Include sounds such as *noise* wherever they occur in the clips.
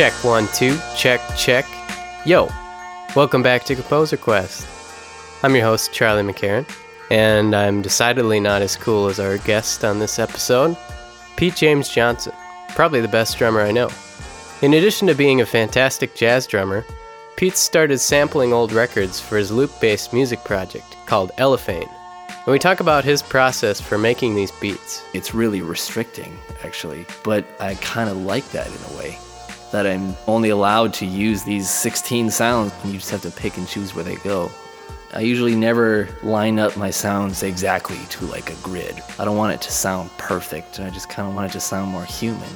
Check one, two, check, check. Yo, welcome back to Composer Quest. I'm your host, Charlie McCarran, and I'm decidedly not as cool as our guest on this episode, Pete James Johnson, probably the best drummer I know. In addition to being a fantastic jazz drummer, Pete started sampling old records for his loop based music project called Elephane. And we talk about his process for making these beats. It's really restricting, actually, but I kind of like that in a way. That I'm only allowed to use these 16 sounds, and you just have to pick and choose where they go. I usually never line up my sounds exactly to like a grid. I don't want it to sound perfect, I just kind of want it to sound more human.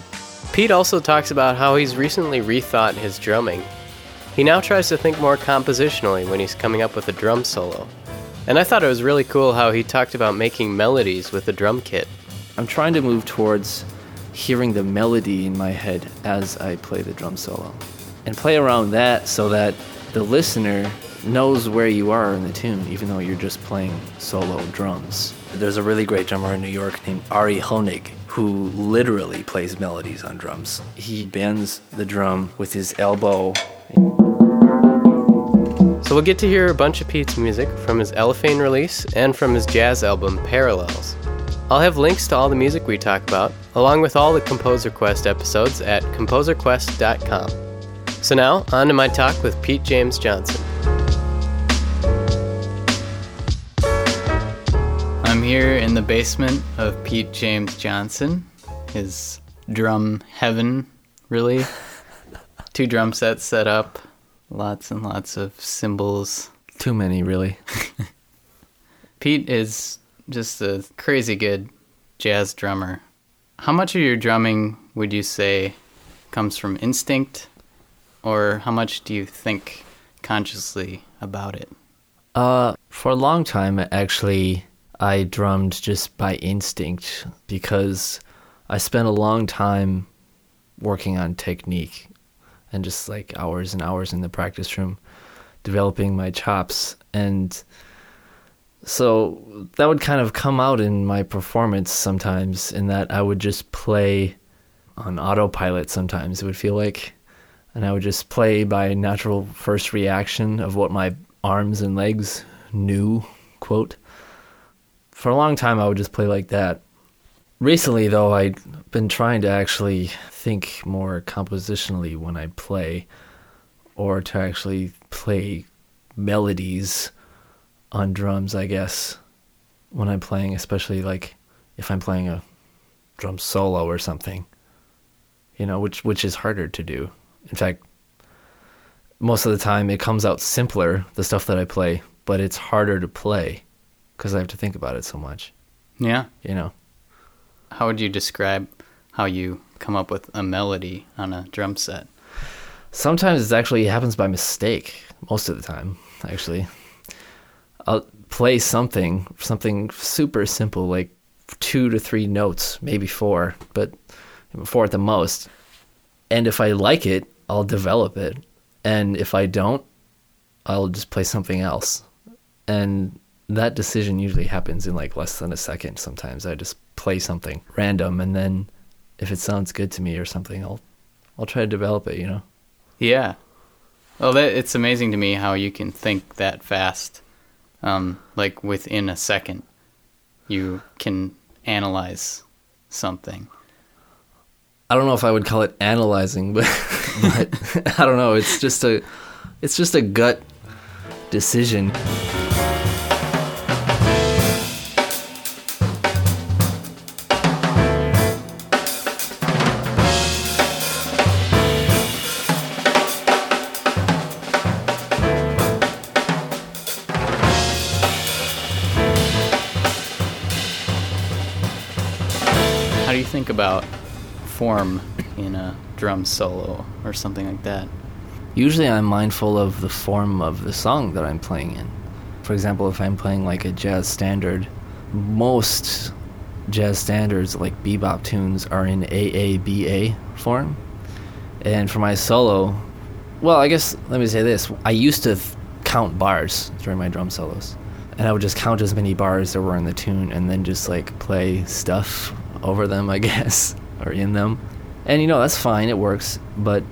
Pete also talks about how he's recently rethought his drumming. He now tries to think more compositionally when he's coming up with a drum solo. And I thought it was really cool how he talked about making melodies with the drum kit. I'm trying to move towards hearing the melody in my head as I play the drum solo and play around that so that the listener knows where you are in the tune, even though you're just playing solo drums. There's a really great drummer in New York named Ari Hoenig who literally plays melodies on drums. He bends the drum with his elbow. So we'll get to hear a bunch of Pete's music from his Elephane release and from his jazz album Parallels. I'll have links to all the music we talk about, along with all the Composer Quest episodes at composerquest.com. So now, on to my talk with Pete James Johnson. I'm here in the basement of Pete James Johnson, his drum heaven, really. *laughs* Two drum sets set up, lots and lots of cymbals. Too many, really. *laughs* Pete is just a crazy good jazz drummer. How much of your drumming would you say comes from instinct, or how much do you think consciously about it? Uh, for a long time, actually, I drummed just by instinct because I spent a long time working on technique and just like hours and hours in the practice room developing my chops and so that would kind of come out in my performance sometimes in that I would just play on autopilot sometimes it would feel like. And I would just play by natural first reaction of what my arms and legs knew quote. For a long time I would just play like that. Recently though I've been trying to actually think more compositionally when I play or to actually play melodies on drums, I guess, when I'm playing, especially like if I'm playing a drum solo or something. You know, which which is harder to do. In fact, most of the time it comes out simpler the stuff that I play, but it's harder to play because I have to think about it so much. Yeah. You know. How would you describe how you come up with a melody on a drum set? Sometimes it actually happens by mistake. Most of the time, actually. I'll play something, something super simple, like two to three notes, maybe four, but four at the most. And if I like it, I'll develop it. And if I don't, I'll just play something else. And that decision usually happens in like less than a second sometimes. I just play something random and then if it sounds good to me or something, I'll I'll try to develop it, you know. Yeah. Well, that, it's amazing to me how you can think that fast um, like within a second, you can analyze something. I don't know if I would call it analyzing, but, *laughs* but I don't know. It's just a, it's just a gut decision. About form in a drum solo or something like that? Usually I'm mindful of the form of the song that I'm playing in. For example, if I'm playing like a jazz standard, most jazz standards like bebop tunes are in AABA form. And for my solo, well, I guess let me say this. I used to th- count bars during my drum solos. And I would just count as many bars there were in the tune and then just like play stuff over them, I *laughs* guess, or in them. And you know, that's fine, it works, but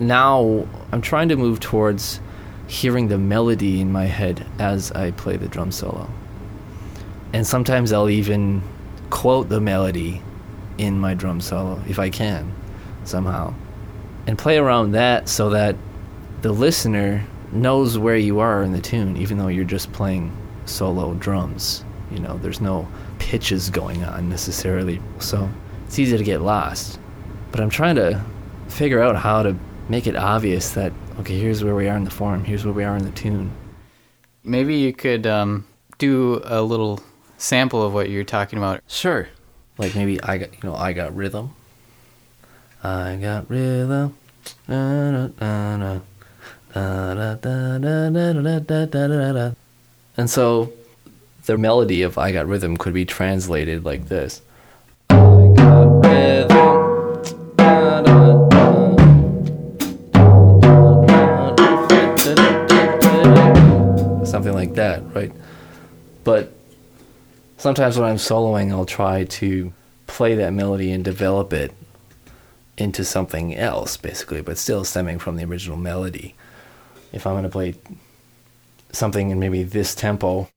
now I'm trying to move towards hearing the melody in my head as I play the drum solo. And sometimes I'll even quote the melody in my drum solo if I can somehow. And play around that so that the listener knows where you are in the tune, even though you're just playing solo drums. You know, there's no pitches going on necessarily. So it's easy to get lost. But I'm trying to figure out how to make it obvious that, okay, here's where we are in the form, here's where we are in the tune. Maybe you could um, do a little sample of what you're talking about. Sure. Like maybe I got, you know, I got rhythm. I got rhythm. Da, da, da, and so the melody of I Got Rhythm could be translated like this. I got rhythm. Something like that, right? But sometimes when I'm soloing, I'll try to play that melody and develop it into something else, basically, but still stemming from the original melody if I'm going to play something in maybe this tempo.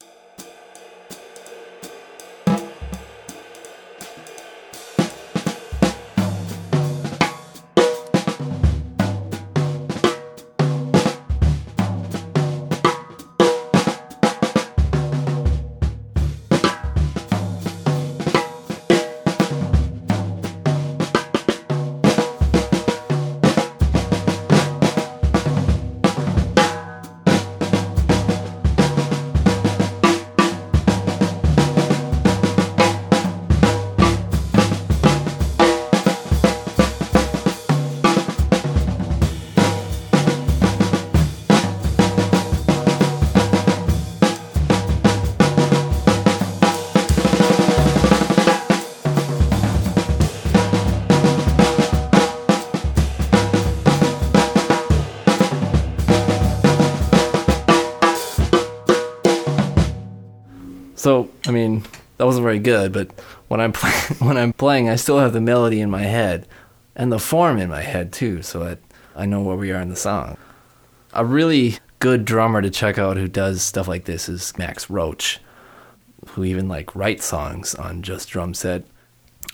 Very good, but when I'm *laughs* play- when I'm playing, I still have the melody in my head and the form in my head too, so that I know where we are in the song. A really good drummer to check out who does stuff like this is Max Roach, who even like writes songs on just drum set.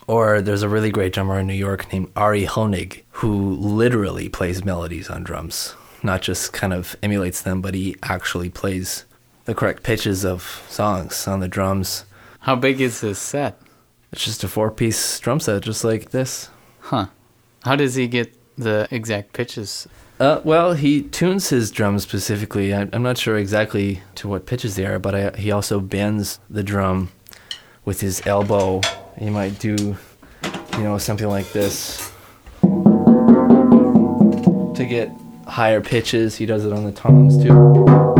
Or there's a really great drummer in New York named Ari Hoenig who literally plays melodies on drums, not just kind of emulates them, but he actually plays the correct pitches of songs on the drums. How big is his set? It's just a four piece drum set, just like this. Huh. How does he get the exact pitches? Uh, well, he tunes his drums specifically. I, I'm not sure exactly to what pitches they are, but I, he also bends the drum with his elbow. He might do, you know, something like this to get higher pitches. He does it on the toms too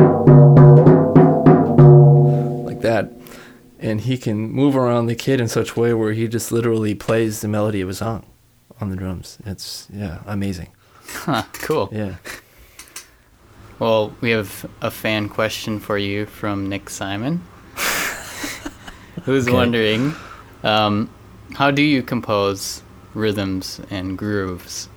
And he can move around the kid in such a way where he just literally plays the melody of a song on the drums. It's, yeah, amazing. Huh, cool. Yeah. Well, we have a fan question for you from Nick Simon, *laughs* who's okay. wondering um, how do you compose rhythms and grooves?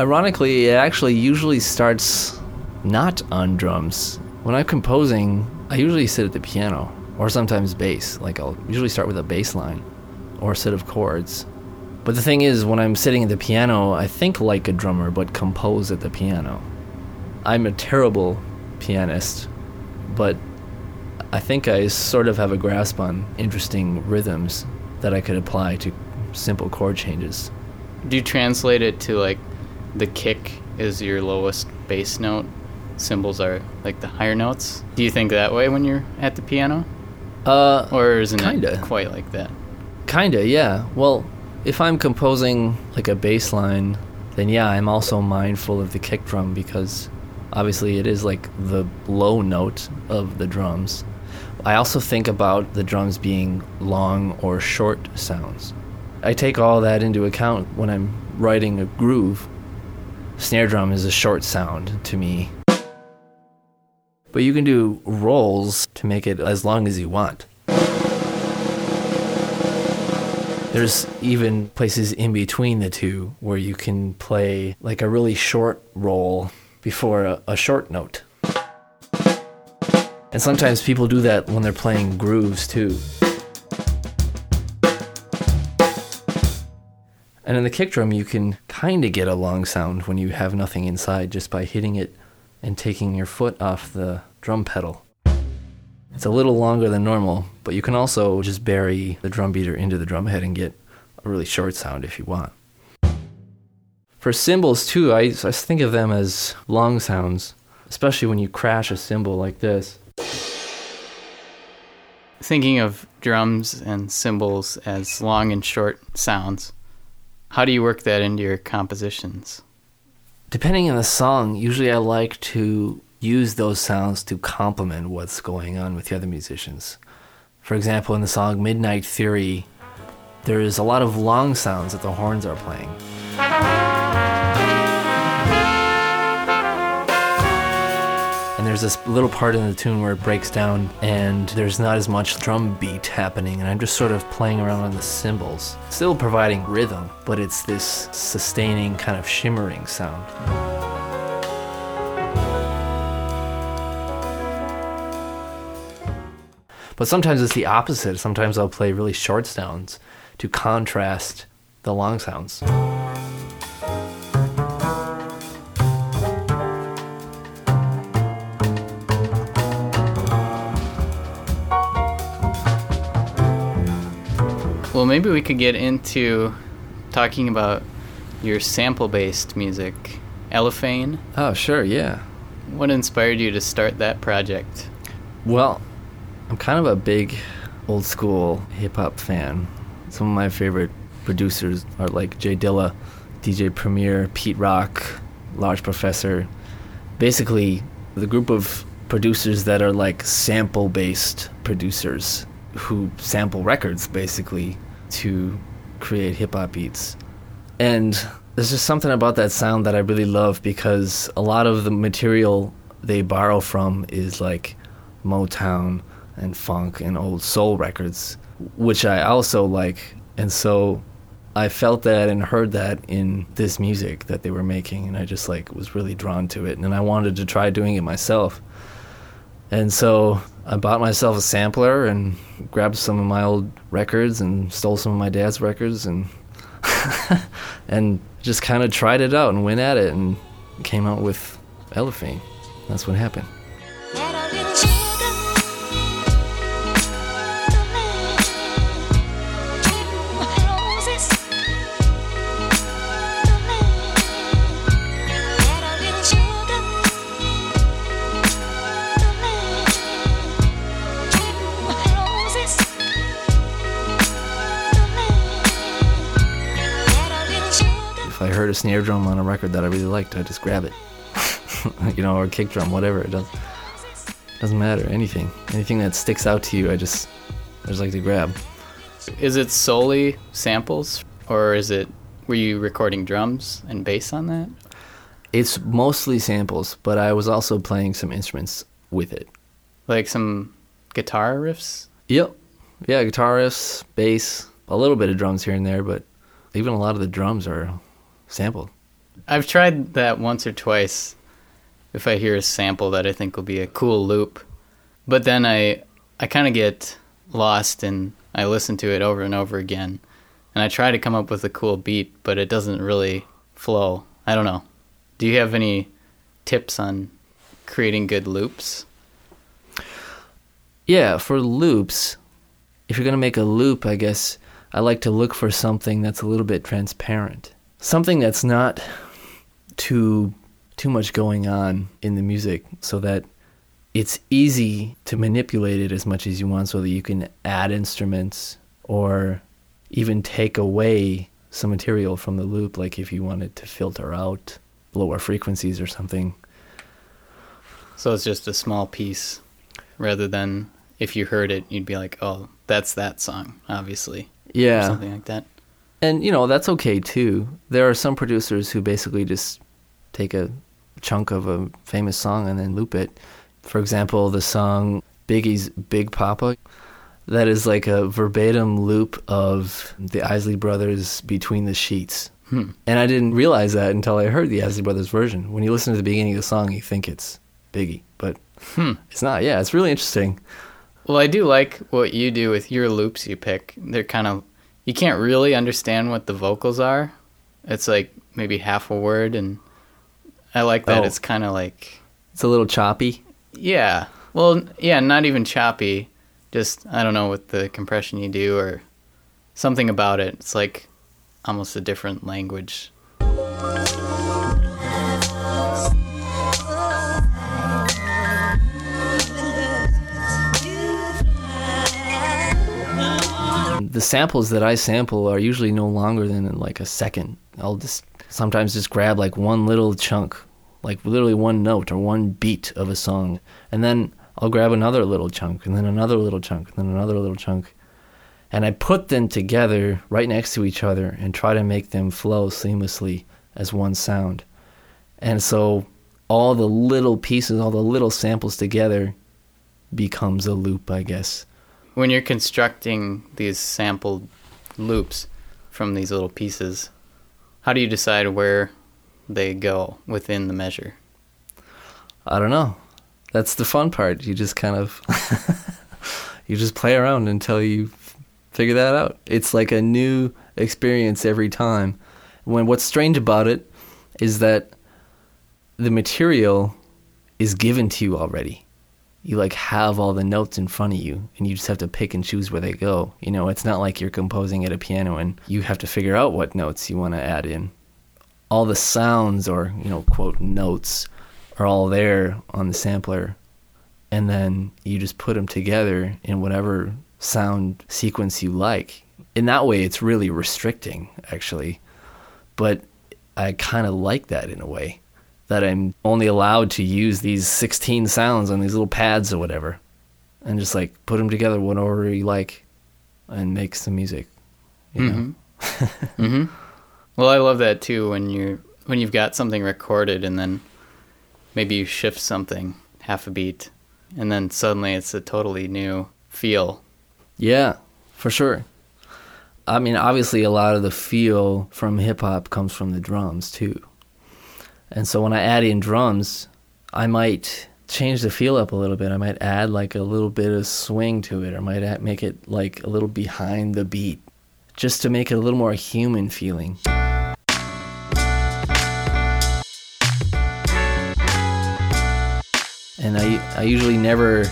Ironically, it actually usually starts not on drums. When I'm composing, I usually sit at the piano or sometimes bass. Like I'll usually start with a bass line or a set of chords. But the thing is, when I'm sitting at the piano, I think like a drummer but compose at the piano. I'm a terrible pianist, but I think I sort of have a grasp on interesting rhythms that I could apply to simple chord changes. Do you translate it to like the kick is your lowest bass note cymbals are like the higher notes. Do you think that way when you're at the piano? Uh, or isn't kinda. it quite like that? Kinda, yeah. Well, if I'm composing like a bass line, then yeah, I'm also mindful of the kick drum because obviously it is like the low note of the drums. I also think about the drums being long or short sounds. I take all that into account when I'm writing a groove. Snare drum is a short sound to me but you can do rolls to make it as long as you want. There's even places in between the two where you can play like a really short roll before a, a short note. And sometimes people do that when they're playing grooves too. And in the kick drum, you can kind of get a long sound when you have nothing inside just by hitting it and taking your foot off the drum pedal. It's a little longer than normal, but you can also just bury the drum beater into the drum head and get a really short sound if you want. For cymbals, too, I, I think of them as long sounds, especially when you crash a cymbal like this. Thinking of drums and cymbals as long and short sounds, how do you work that into your compositions? Depending on the song, usually I like to use those sounds to complement what's going on with the other musicians. For example, in the song Midnight Theory, there is a lot of long sounds that the horns are playing. This little part in the tune where it breaks down and there's not as much drum beat happening, and I'm just sort of playing around on the cymbals. Still providing rhythm, but it's this sustaining, kind of shimmering sound. But sometimes it's the opposite. Sometimes I'll play really short sounds to contrast the long sounds. Well, maybe we could get into talking about your sample based music, Elephane. Oh, sure, yeah. What inspired you to start that project? Well, I'm kind of a big old school hip hop fan. Some of my favorite producers are like J Dilla, DJ Premier, Pete Rock, Large Professor. Basically, the group of producers that are like sample based producers who sample records basically to create hip hop beats. And there's just something about that sound that I really love because a lot of the material they borrow from is like Motown and funk and old soul records, which I also like. And so I felt that and heard that in this music that they were making, and I just like was really drawn to it, and I wanted to try doing it myself. And so I bought myself a sampler and grabbed some of my old records and stole some of my dad's records and *laughs* and just kind of tried it out and went at it and came out with Elephane. That's what happened. Heard a snare drum on a record that I really liked, I just grab it. *laughs* you know, or a kick drum, whatever. It doesn't doesn't matter. Anything, anything that sticks out to you, I just I just like to grab. Is it solely samples, or is it were you recording drums and bass on that? It's mostly samples, but I was also playing some instruments with it. Like some guitar riffs? Yep. Yeah, guitar riffs, bass, a little bit of drums here and there, but even a lot of the drums are sampled. I've tried that once or twice if I hear a sample that I think will be a cool loop. But then I I kind of get lost and I listen to it over and over again. And I try to come up with a cool beat, but it doesn't really flow. I don't know. Do you have any tips on creating good loops? Yeah, for loops, if you're going to make a loop, I guess I like to look for something that's a little bit transparent. Something that's not too too much going on in the music so that it's easy to manipulate it as much as you want so that you can add instruments or even take away some material from the loop like if you wanted to filter out lower frequencies or something. So it's just a small piece rather than if you heard it you'd be like, "Oh, that's that song," obviously. Yeah. Or something like that. And you know, that's okay too. There are some producers who basically just take a chunk of a famous song and then loop it. For example, the song Biggie's Big Poppa. that is like a verbatim loop of the Isley Brothers Between the Sheets. Hmm. And I didn't realize that until I heard the Isley Brothers version. When you listen to the beginning of the song, you think it's Biggie, but Hmm. it's not. Yeah, it's really interesting. Well, I do like what you do with your loops you pick. They're kind of you can't really understand what the vocals are. It's like maybe half a word and I like that Oh. it's kind of like It's a little choppy. yeah. Well, yeah, not even choppy. Just I don't know with the compression you do or something about it. It's like almost a different language. The samples that I sample are usually no longer than like a second. I'll just sometimes just grab like one little chunk, like literally one note or one beat of a song, and then I'll grab another little chunk, and then another little chunk, and then another little chunk, and I put them together right next to each other and try to make them flow seamlessly as one sound. And so all the little pieces, all the little samples together becomes a loop, I guess. When you're constructing these sampled loops from these little pieces, how do you decide where they go within the measure? I don't know. That's the fun part. You just kind of *laughs* you just play around until you figure that out. It's like a new experience every time. When what's strange about it is that the material is given to you already. You like have all the notes in front of you and you just have to pick and choose where they go. You know, it's not like you're composing at a piano and you have to figure out what notes you want to add in. All the sounds or, you know, quote notes are all there on the sampler and then you just put them together in whatever sound sequence you like in that way it's really restricting actually but i kind of like that in a way that i'm only allowed to use these 16 sounds on these little pads or whatever and just like put them together whatever you like and make some music you know? hmm *laughs* Well, I love that too when you're when you've got something recorded and then maybe you shift something half a beat and then suddenly it's a totally new feel. Yeah, for sure. I mean, obviously, a lot of the feel from hip hop comes from the drums too. And so when I add in drums, I might change the feel up a little bit. I might add like a little bit of swing to it, or might make it like a little behind the beat, just to make it a little more human feeling. And I, I usually never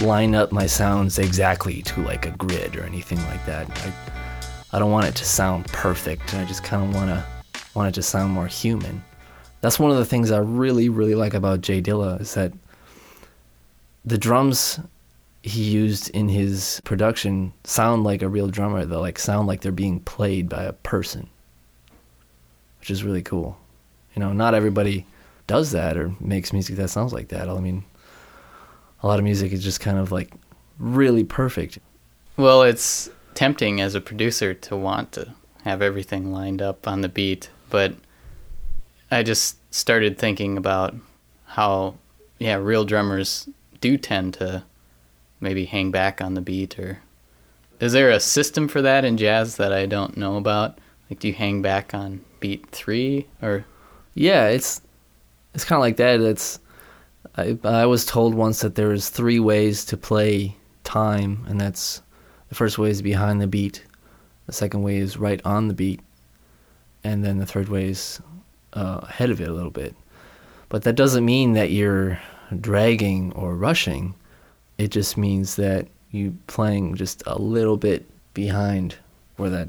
line up my sounds exactly to like a grid or anything like that. I, I don't want it to sound perfect. I just kind of want to want it to sound more human. That's one of the things I really really like about J Dilla is that the drums he used in his production sound like a real drummer. They like sound like they're being played by a person, which is really cool. You know, not everybody does that or makes music that sounds like that. I mean, a lot of music is just kind of like really perfect. Well, it's tempting as a producer to want to have everything lined up on the beat, but I just started thinking about how yeah, real drummers do tend to maybe hang back on the beat or is there a system for that in jazz that I don't know about? Like do you hang back on beat 3 or Yeah, it's it's kind of like that. It's I I was told once that there is three ways to play time, and that's the first way is behind the beat, the second way is right on the beat, and then the third way is uh, ahead of it a little bit. But that doesn't mean that you're dragging or rushing. It just means that you're playing just a little bit behind where that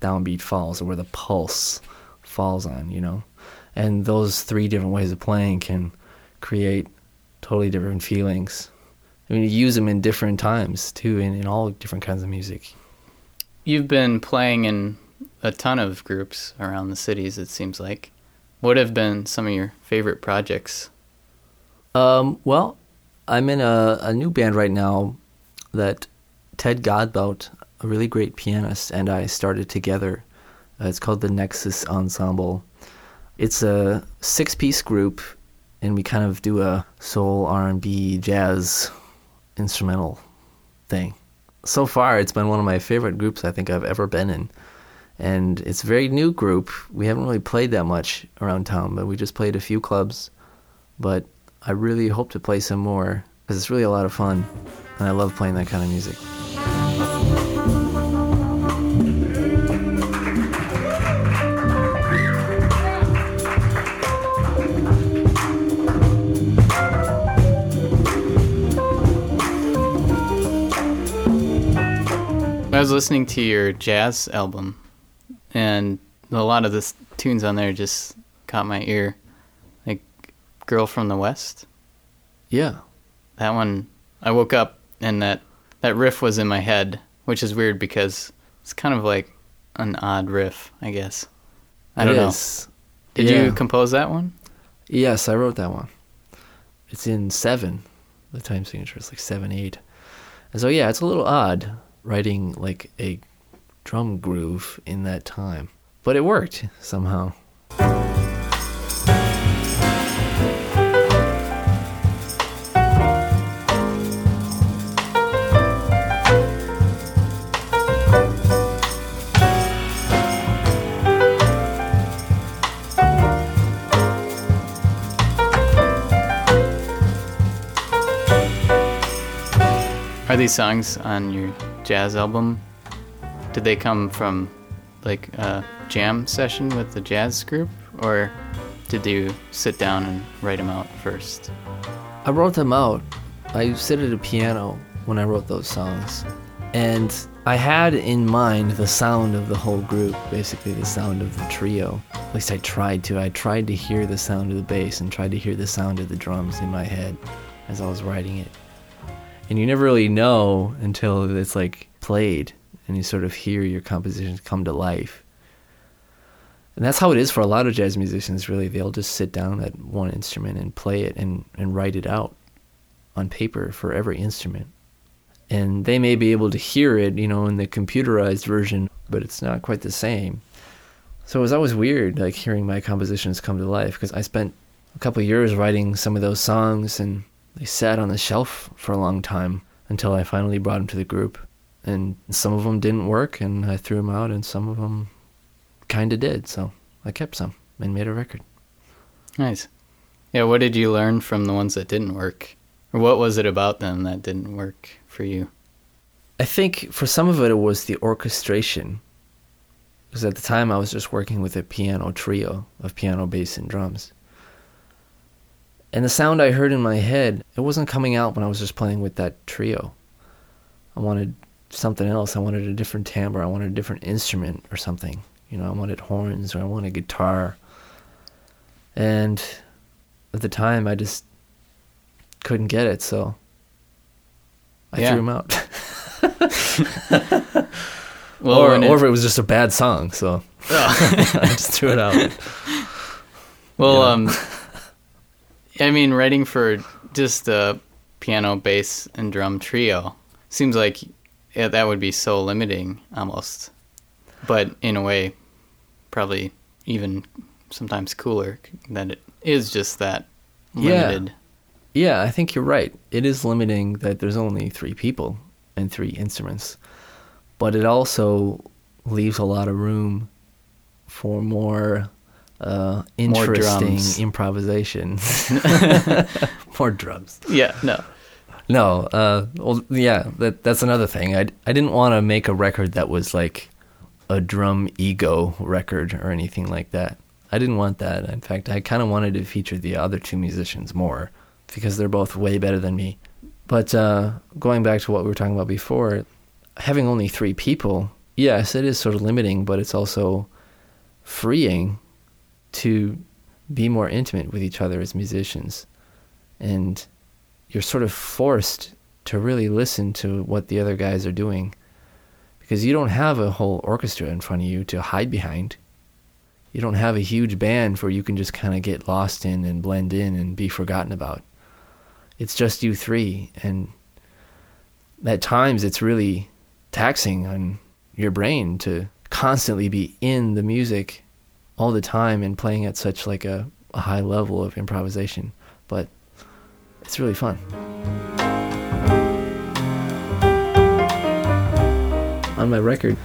downbeat falls or where the pulse falls on, you know. And those three different ways of playing can create totally different feelings. I mean, you use them in different times too, in, in all different kinds of music. you've been playing in a ton of groups around the cities it seems like. What have been some of your favorite projects? Um, well, I'm in a, a new band right now that Ted Godbout, a really great pianist, and I started together. Uh, it's called the Nexus Ensemble. It's a six-piece group, and we kind of do a soul, R&B, jazz, instrumental thing. so far it's been one of my favorite groups I think I've ever been in. And it's a very new group. We haven't really played that much around town, but we just played a few clubs. But I really hope to play some more because it's really a lot of fun. And I love playing that kind of music. I was listening to your jazz album, and a lot of the tunes on there just caught my ear. Like "Girl from the West." Yeah. That one, I woke up and that that riff was in my head, which is weird because it's kind of like an odd riff, I guess. I don't know. Did Yeah. you compose that one? Yes, I wrote that one. It's in seven. The time signature is like seven, eight. And so yeah, it's a little odd writing like a drum groove in that time. But it worked somehow. Are these songs on your jazz album? Did they come from like a jam session with the jazz group, or did you sit down and write them out first? I wrote them out. I sit at a piano when I wrote those songs. And I had in mind the sound of the whole group, basically the sound of the trio. At least I tried to. I tried to hear the sound of the bass and tried to hear the sound of the drums in my head as I was writing it. And you never really know until it's like played and you sort of hear your compositions come to life. And that's how it is for a lot of jazz musicians, really. They'll just sit down at one instrument and play it and, and write it out on paper for every instrument. And they may be able to hear it, you know, in the computerized version, but it's not quite the same. So it was always weird, like hearing my compositions come to life, because I spent a couple years writing some of those songs, and they sat on the shelf for a long time until I finally brought them to the group. And some of them didn't work, and I threw them out, and some of them kind of did. So I kept some and made a record. Nice. Yeah, what did you learn from the ones that didn't work? Or what was it about them that didn't work for you? I think for some of it, it was the orchestration. Because at the time, I was just working with a piano trio of piano, bass, and drums. And the sound I heard in my head, it wasn't coming out when I was just playing with that trio. I wanted something else. I wanted a different timbre. I wanted a different instrument or something. You know, I wanted horns or I wanted guitar. And at the time, I just couldn't get it, so I Yeah. threw them out. *laughs* *laughs* Well, or, it- or it was just a bad song, so *laughs* I just threw it out. Well, Yeah. um, I mean, writing for just a piano, bass, and drum trio seems like yeah, that would be so limiting almost. But in a way, probably even sometimes cooler that it is just that limited. Yeah, yeah, I think you're right. It is limiting that there's only three people and three instruments, but it also leaves a lot of room for more uh, interesting drums. improvisation. *laughs* *laughs* more drums. Yeah, no. No, uh, well, yeah, that that's another thing. I I didn't want to make a record that was like a drum ego record or anything like that. I didn't want that. In fact, I kind of wanted to feature the other two musicians more because they're both way better than me. But uh, going back to what we were talking about before, having only three people, yes, it is sort of limiting, but it's also freeing to be more intimate with each other as musicians. And you're sort of forced to really listen to what the other guys are doing because you don't have a whole orchestra in front of you to hide behind. You don't have a huge band where you can just kind of get lost in and blend in and be forgotten about. It's just you three, and at times it's really taxing on your brain to constantly be in the music all the time and playing at such like a, a high level of improvisation. But it's really fun. on my record.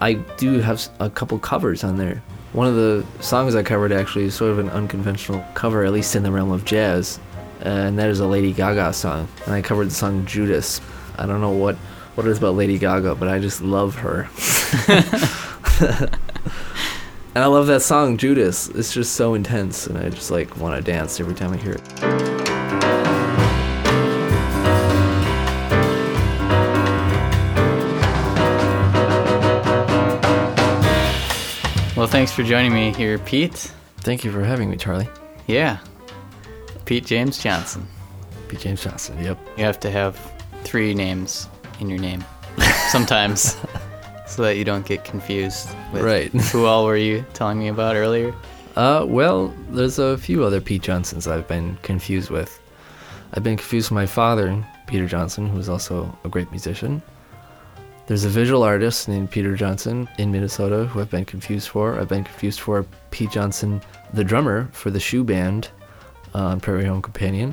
I do have a couple covers on there. One of the songs I covered actually is sort of an unconventional cover, at least in the realm of jazz, uh, and that is a Lady Gaga song. And I covered the song Judas. I don't know what what it is about Lady Gaga, but I just love her. *laughs* and I love that song Judas. It's just so intense, and I just like want to dance every time I hear it. Well, thanks for joining me here, Pete. Thank you for having me, Charlie. Yeah. Pete James Johnson. Pete James Johnson. Yep. You have to have three names in your name *laughs* sometimes so that you don't get confused with Right. *laughs* who all were you telling me about earlier? Uh, well, there's a few other Pete Johnsons I've been confused with. I've been confused with my father, Peter Johnson, who is also a great musician. There's a visual artist named Peter Johnson in Minnesota who I've been confused for. I've been confused for Pete Johnson, the drummer for the shoe band uh, on Prairie Home Companion.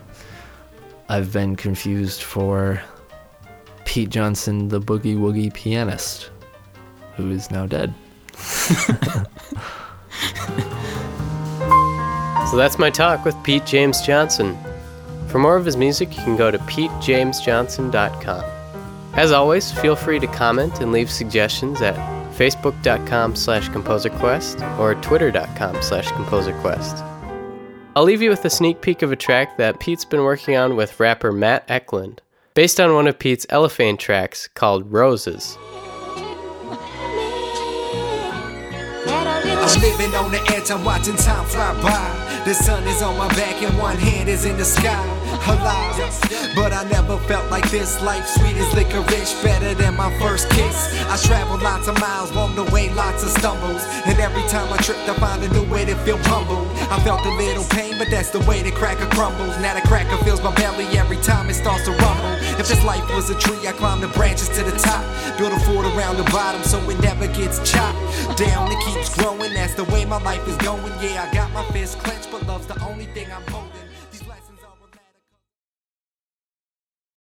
I've been confused for Pete Johnson, the boogie woogie pianist, who is now dead. *laughs* So that's my talk with Pete James Johnson. For more of his music, you can go to petejamesjohnson.com. As always, feel free to comment and leave suggestions at facebook.com slash composerquest or twitter.com slash composerquest. I'll leave you with a sneak peek of a track that Pete's been working on with rapper Matt Eklund, based on one of Pete's Elephane tracks called Roses. Living on the edge, I'm watching time fly by. The sun is on my back and one hand is in the sky. Alive, but I never felt like this. Life sweet as licorice, better than my first kiss. I traveled lots of miles, walk the way lots of stumbles. And every time I tripped, I find a new way to feel humble. I felt a little pain, but that's the way the cracker crumbles. Now the cracker fills my belly every time it starts to rumble. If this life was a tree, I climb the branches to the top. Build a fort around the bottom so it never gets chopped down. It keeps growing, that's the way my life is going. Yeah, I got my fist clenched, but love's the only thing I'm holding.